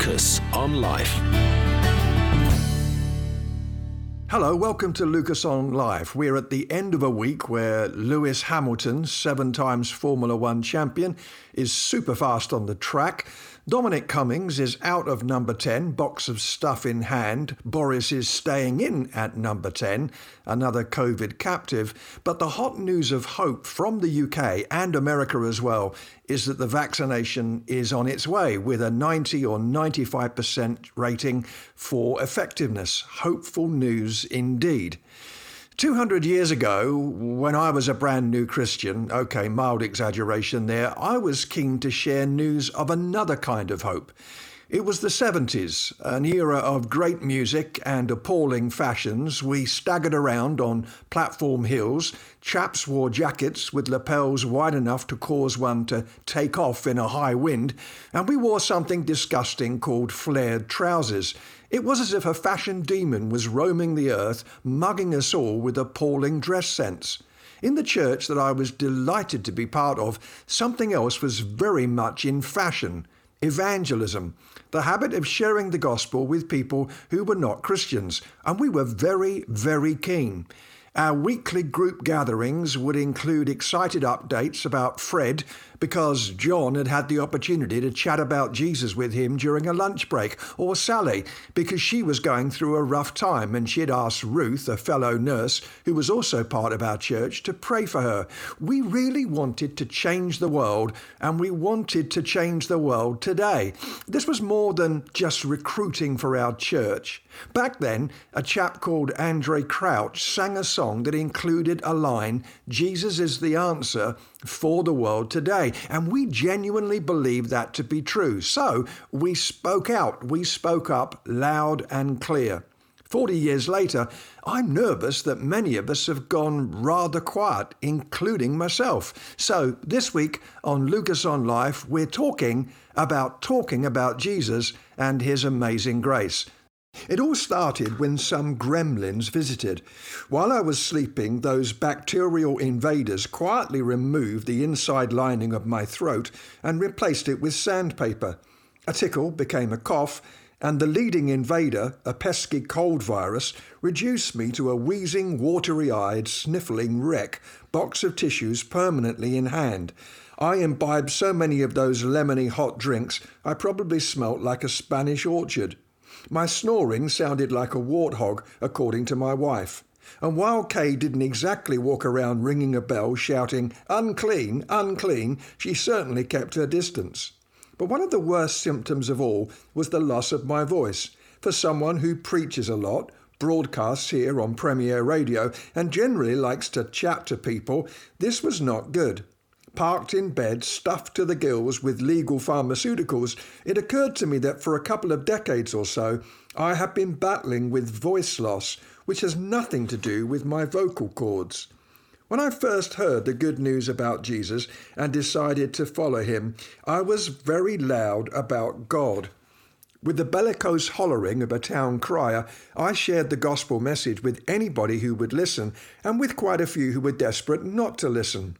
Lucas on Life. Hello, welcome to Lucas on Life. We're at the end of a week where Lewis Hamilton, seven times Formula One champion, is super fast on the track. Dominic Cummings is out of number 10, box of stuff in hand. Boris is staying in at number 10, another COVID captive. But the hot news of hope from the UK and America as well is that the vaccination is on its way with a 90 or 95% rating for effectiveness. Hopeful news indeed. 200 years ago, when I was a brand new Christian, okay, mild exaggeration there, I was keen to share news of another kind of hope. It was the 70s, an era of great music and appalling fashions. We staggered around on platform hills. Chaps wore jackets with lapels wide enough to cause one to take off in a high wind, and we wore something disgusting called flared trousers. It was as if a fashion demon was roaming the earth, mugging us all with appalling dress sense. In the church that I was delighted to be part of, something else was very much in fashion evangelism, the habit of sharing the gospel with people who were not Christians, and we were very, very keen. Our weekly group gatherings would include excited updates about Fred because John had had the opportunity to chat about Jesus with him during a lunch break, or Sally because she was going through a rough time and she'd asked Ruth, a fellow nurse who was also part of our church, to pray for her. We really wanted to change the world and we wanted to change the world today. This was more than just recruiting for our church. Back then, a chap called Andraé Crouch sang a song that included a line Jesus is the answer for the world today. And we genuinely believe that to be true. So we spoke out, we spoke up loud and clear. 40 years later, I'm nervous that many of us have gone rather quiet, including myself. So, this week on Lucas on Life, we're talking about talking about Jesus and his amazing grace. It all started when some gremlins visited. While I was sleeping, those bacterial invaders quietly removed the inside lining of my throat and replaced it with sandpaper. A tickle became a cough, and the leading invader, a pesky cold virus, reduced me to a wheezing, watery eyed, sniffling wreck, box of tissues permanently in hand. I imbibed so many of those lemony hot drinks, I probably smelt like a Spanish orchard. My snoring sounded like a warthog, according to my wife. And while Kay didn't exactly walk around ringing a bell shouting, unclean, unclean, she certainly kept her distance. But one of the worst symptoms of all was the loss of my voice. For someone who preaches a lot, broadcasts here on Premier Radio, and generally likes to chat to people, this was not good parked in bed, stuffed to the gills with legal pharmaceuticals, it occurred to me that for a couple of decades or so, I have been battling with voice loss, which has nothing to do with my vocal cords. When I first heard the good news about Jesus and decided to follow him, I was very loud about God. With the bellicose hollering of a town crier, I shared the gospel message with anybody who would listen, and with quite a few who were desperate not to listen.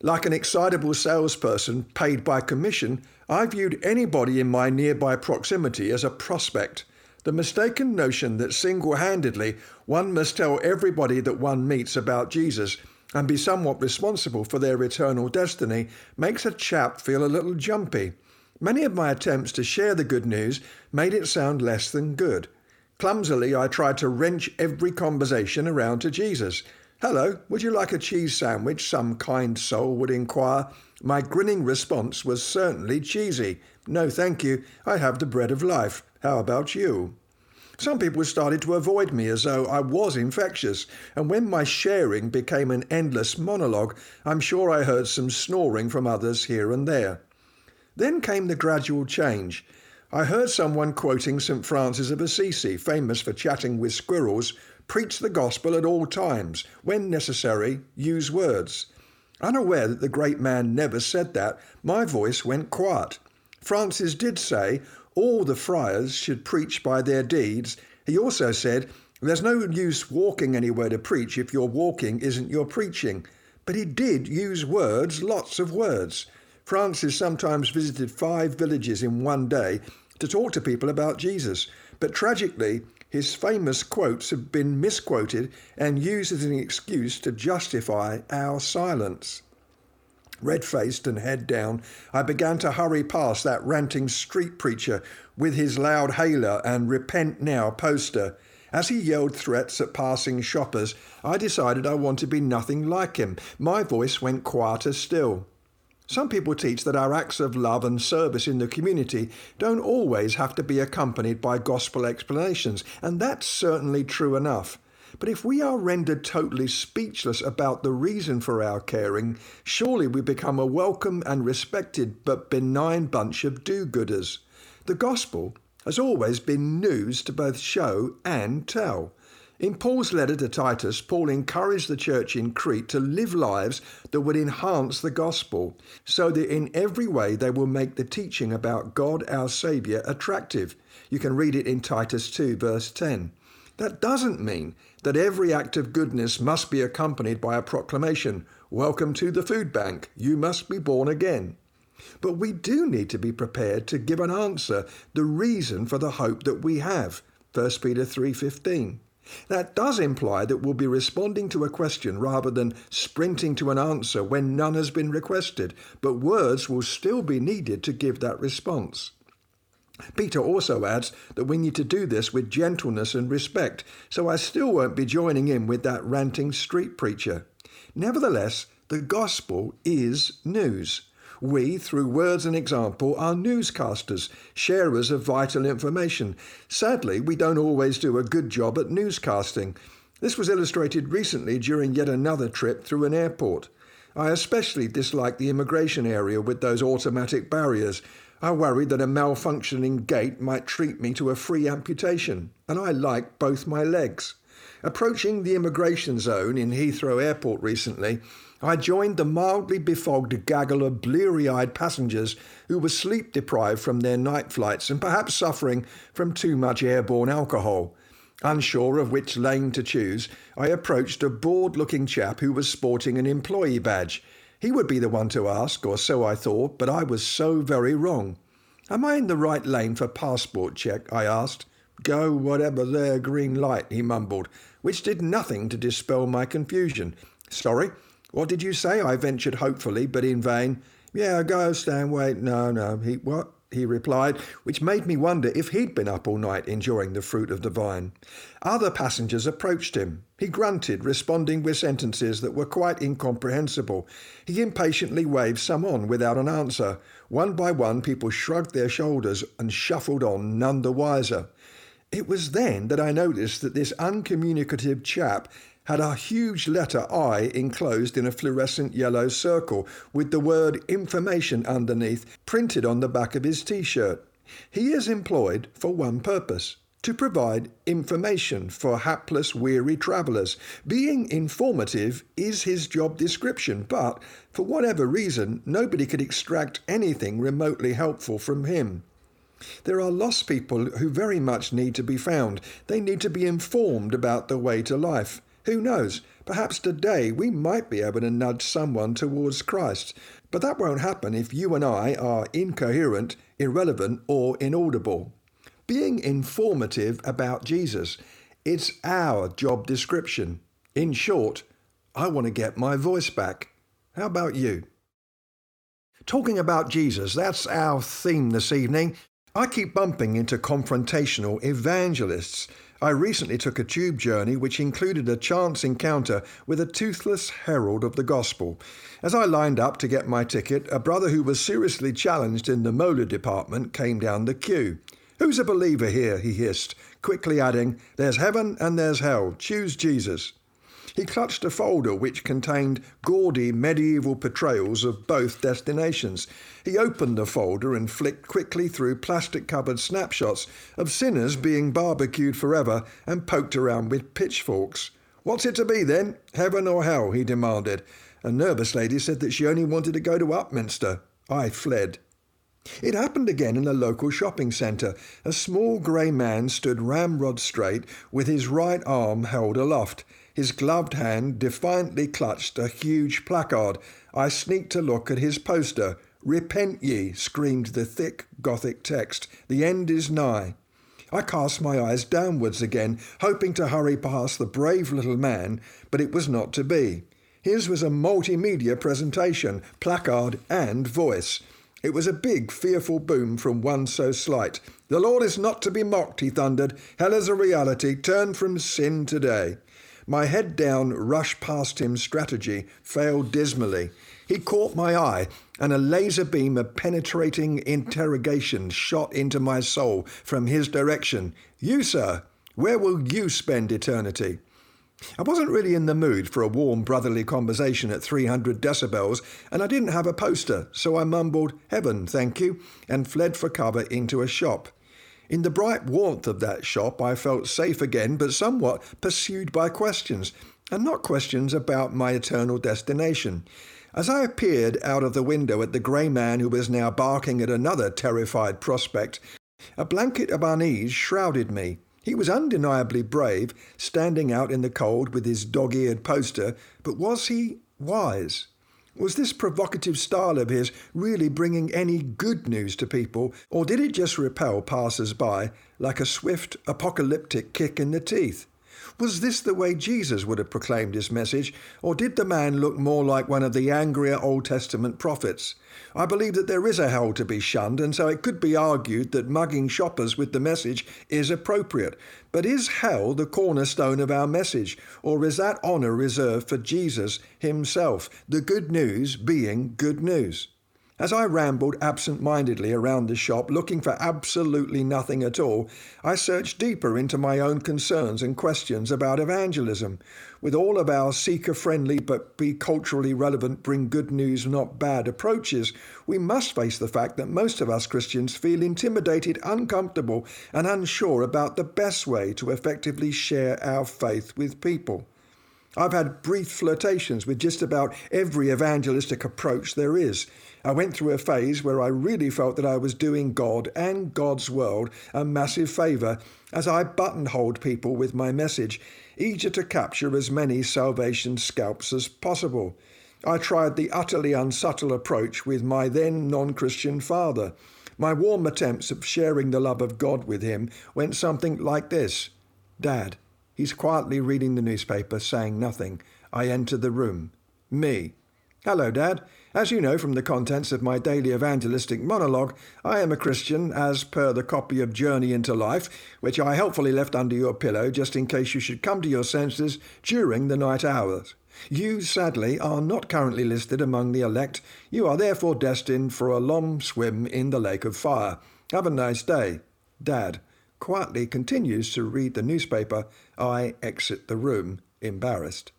Like an excitable salesperson paid by commission, I viewed anybody in my nearby proximity as a prospect. The mistaken notion that single handedly one must tell everybody that one meets about Jesus and be somewhat responsible for their eternal destiny makes a chap feel a little jumpy. Many of my attempts to share the good news made it sound less than good. Clumsily, I tried to wrench every conversation around to Jesus. Hello, would you like a cheese sandwich? Some kind soul would inquire. My grinning response was certainly cheesy. No, thank you. I have the bread of life. How about you? Some people started to avoid me as though I was infectious, and when my sharing became an endless monologue, I'm sure I heard some snoring from others here and there. Then came the gradual change. I heard someone quoting St. Francis of Assisi, famous for chatting with squirrels, Preach the gospel at all times. When necessary, use words. Unaware that the great man never said that, my voice went quiet. Francis did say all the friars should preach by their deeds. He also said, There's no use walking anywhere to preach if your walking isn't your preaching. But he did use words, lots of words. Francis sometimes visited five villages in one day, to talk to people about Jesus. But tragically, his famous quotes have been misquoted and used as an excuse to justify our silence. Red faced and head down, I began to hurry past that ranting street preacher with his loud hailer and Repent Now poster. As he yelled threats at passing shoppers, I decided I wanted to be nothing like him. My voice went quieter still. Some people teach that our acts of love and service in the community don't always have to be accompanied by gospel explanations, and that's certainly true enough. But if we are rendered totally speechless about the reason for our caring, surely we become a welcome and respected but benign bunch of do gooders. The gospel has always been news to both show and tell. In Paul's letter to Titus, Paul encouraged the church in Crete to live lives that would enhance the gospel, so that in every way they will make the teaching about God our Saviour attractive. You can read it in Titus 2, verse 10. That doesn't mean that every act of goodness must be accompanied by a proclamation Welcome to the food bank, you must be born again. But we do need to be prepared to give an answer, the reason for the hope that we have. 1 Peter 3:15. That does imply that we'll be responding to a question rather than sprinting to an answer when none has been requested, but words will still be needed to give that response. Peter also adds that we need to do this with gentleness and respect, so I still won't be joining in with that ranting street preacher. Nevertheless, the gospel is news. We, through words and example, are newscasters, sharers of vital information. Sadly, we don't always do a good job at newscasting. This was illustrated recently during yet another trip through an airport. I especially dislike the immigration area with those automatic barriers. I worried that a malfunctioning gate might treat me to a free amputation, and I like both my legs. Approaching the immigration zone in Heathrow Airport recently, I joined the mildly befogged gaggle of bleary eyed passengers who were sleep deprived from their night flights and perhaps suffering from too much airborne alcohol. Unsure of which lane to choose, I approached a bored looking chap who was sporting an employee badge. He would be the one to ask, or so I thought, but I was so very wrong. Am I in the right lane for passport check? I asked. Go whatever there green light, he mumbled, which did nothing to dispel my confusion. Sorry, what did you say? I ventured hopefully, but in vain. Yeah, go, stand, wait. No, no. He, what? He replied, which made me wonder if he'd been up all night enjoying the fruit of the vine. Other passengers approached him. He grunted, responding with sentences that were quite incomprehensible. He impatiently waved some on without an answer. One by one, people shrugged their shoulders and shuffled on, none the wiser. It was then that I noticed that this uncommunicative chap had a huge letter I enclosed in a fluorescent yellow circle with the word information underneath printed on the back of his t shirt. He is employed for one purpose to provide information for hapless, weary travellers. Being informative is his job description, but for whatever reason, nobody could extract anything remotely helpful from him. There are lost people who very much need to be found. They need to be informed about the way to life. Who knows? Perhaps today we might be able to nudge someone towards Christ. But that won't happen if you and I are incoherent, irrelevant, or inaudible. Being informative about Jesus, it's our job description. In short, I want to get my voice back. How about you? Talking about Jesus, that's our theme this evening. I keep bumping into confrontational evangelists I recently took a tube journey which included a chance encounter with a toothless herald of the gospel. As I lined up to get my ticket, a brother who was seriously challenged in the molar department came down the queue. Who's a believer here? he hissed, quickly adding, There's heaven and there's hell. Choose Jesus. He clutched a folder which contained gaudy medieval portrayals of both destinations. He opened the folder and flicked quickly through plastic covered snapshots of sinners being barbecued forever and poked around with pitchforks. What's it to be then? Heaven or hell? he demanded. A nervous lady said that she only wanted to go to Upminster. I fled. It happened again in a local shopping centre. A small grey man stood ramrod straight with his right arm held aloft. His gloved hand defiantly clutched a huge placard. I sneaked a look at his poster Repent ye, screamed the thick Gothic text. The end is nigh. I cast my eyes downwards again, hoping to hurry past the brave little man, but it was not to be. His was a multimedia presentation, placard, and voice. It was a big, fearful boom from one so slight. The Lord is not to be mocked, he thundered. Hell is a reality. Turn from sin today. My head down, rush past him strategy failed dismally. He caught my eye, and a laser beam of penetrating interrogation shot into my soul from his direction. You, sir, where will you spend eternity? I wasn't really in the mood for a warm brotherly conversation at 300 decibels, and I didn't have a poster, so I mumbled, Heaven, thank you, and fled for cover into a shop. In the bright warmth of that shop, I felt safe again, but somewhat pursued by questions, and not questions about my eternal destination. As I peered out of the window at the grey man who was now barking at another terrified prospect, a blanket of unease shrouded me. He was undeniably brave, standing out in the cold with his dog eared poster, but was he wise? Was this provocative style of his really bringing any good news to people, or did it just repel passers by like a swift apocalyptic kick in the teeth? Was this the way Jesus would have proclaimed his message, or did the man look more like one of the angrier Old Testament prophets? I believe that there is a hell to be shunned, and so it could be argued that mugging shoppers with the message is appropriate. But is hell the cornerstone of our message, or is that honour reserved for Jesus himself, the good news being good news? As I rambled absent mindedly around the shop looking for absolutely nothing at all, I searched deeper into my own concerns and questions about evangelism. With all of our seeker friendly but be culturally relevant, bring good news, not bad approaches, we must face the fact that most of us Christians feel intimidated, uncomfortable, and unsure about the best way to effectively share our faith with people. I've had brief flirtations with just about every evangelistic approach there is. I went through a phase where I really felt that I was doing God and God's world a massive favour as I buttonholed people with my message, eager to capture as many salvation scalps as possible. I tried the utterly unsubtle approach with my then non Christian father. My warm attempts of sharing the love of God with him went something like this Dad, he's quietly reading the newspaper, saying nothing. I enter the room. Me. Hello, Dad. As you know from the contents of my daily evangelistic monologue, I am a Christian as per the copy of Journey into Life, which I helpfully left under your pillow just in case you should come to your senses during the night hours. You, sadly, are not currently listed among the elect. You are therefore destined for a long swim in the lake of fire. Have a nice day. Dad quietly continues to read the newspaper. I exit the room, embarrassed.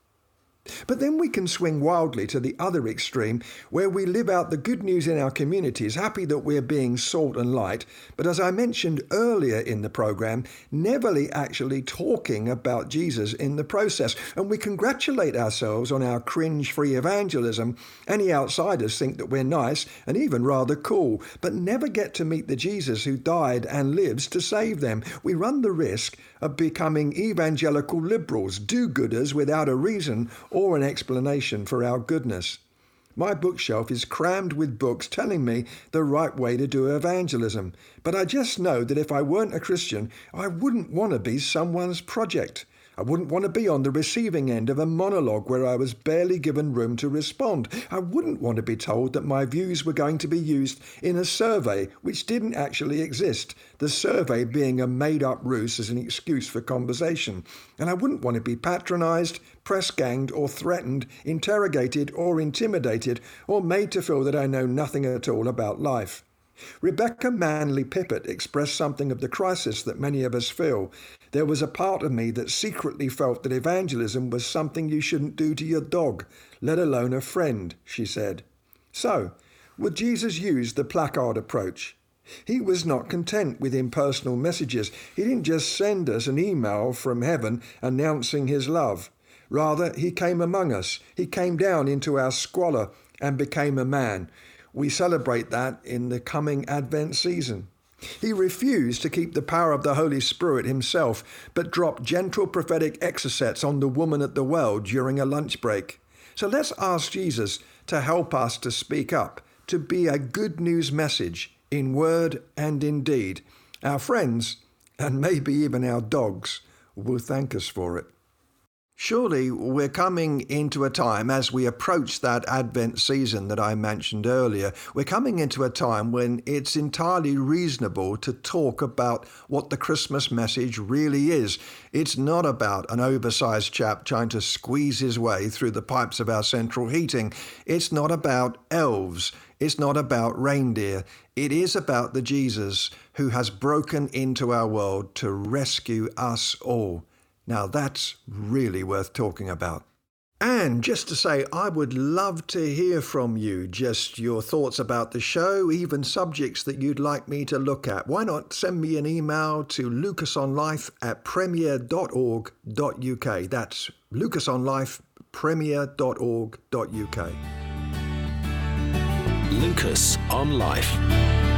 But then we can swing wildly to the other extreme, where we live out the good news in our communities, happy that we're being salt and light, but as I mentioned earlier in the program, never actually talking about Jesus in the process. And we congratulate ourselves on our cringe free evangelism. Any outsiders think that we're nice and even rather cool, but never get to meet the Jesus who died and lives to save them. We run the risk of becoming evangelical liberals, do gooders without a reason or an explanation for our goodness. My bookshelf is crammed with books telling me the right way to do evangelism, but I just know that if I weren't a Christian, I wouldn't want to be someone's project. I wouldn't want to be on the receiving end of a monologue where I was barely given room to respond. I wouldn't want to be told that my views were going to be used in a survey which didn't actually exist, the survey being a made up ruse as an excuse for conversation. And I wouldn't want to be patronised, press ganged, or threatened, interrogated, or intimidated, or made to feel that I know nothing at all about life. Rebecca Manley Pippert expressed something of the crisis that many of us feel. There was a part of me that secretly felt that evangelism was something you shouldn't do to your dog, let alone a friend, she said. So, would Jesus use the placard approach? He was not content with impersonal messages. He didn't just send us an email from heaven announcing his love. Rather, he came among us. He came down into our squalor and became a man. We celebrate that in the coming Advent season. He refused to keep the power of the Holy Spirit himself, but dropped gentle prophetic exocets on the woman at the well during a lunch break. So let's ask Jesus to help us to speak up, to be a good news message in word and in deed. Our friends, and maybe even our dogs, will thank us for it. Surely we're coming into a time as we approach that Advent season that I mentioned earlier. We're coming into a time when it's entirely reasonable to talk about what the Christmas message really is. It's not about an oversized chap trying to squeeze his way through the pipes of our central heating. It's not about elves. It's not about reindeer. It is about the Jesus who has broken into our world to rescue us all. Now that's really worth talking about. And just to say, I would love to hear from you, just your thoughts about the show, even subjects that you'd like me to look at. Why not send me an email to lucasonlife at premier.org.uk. That's lucasonlife, premier.org.uk. Lucas on Life.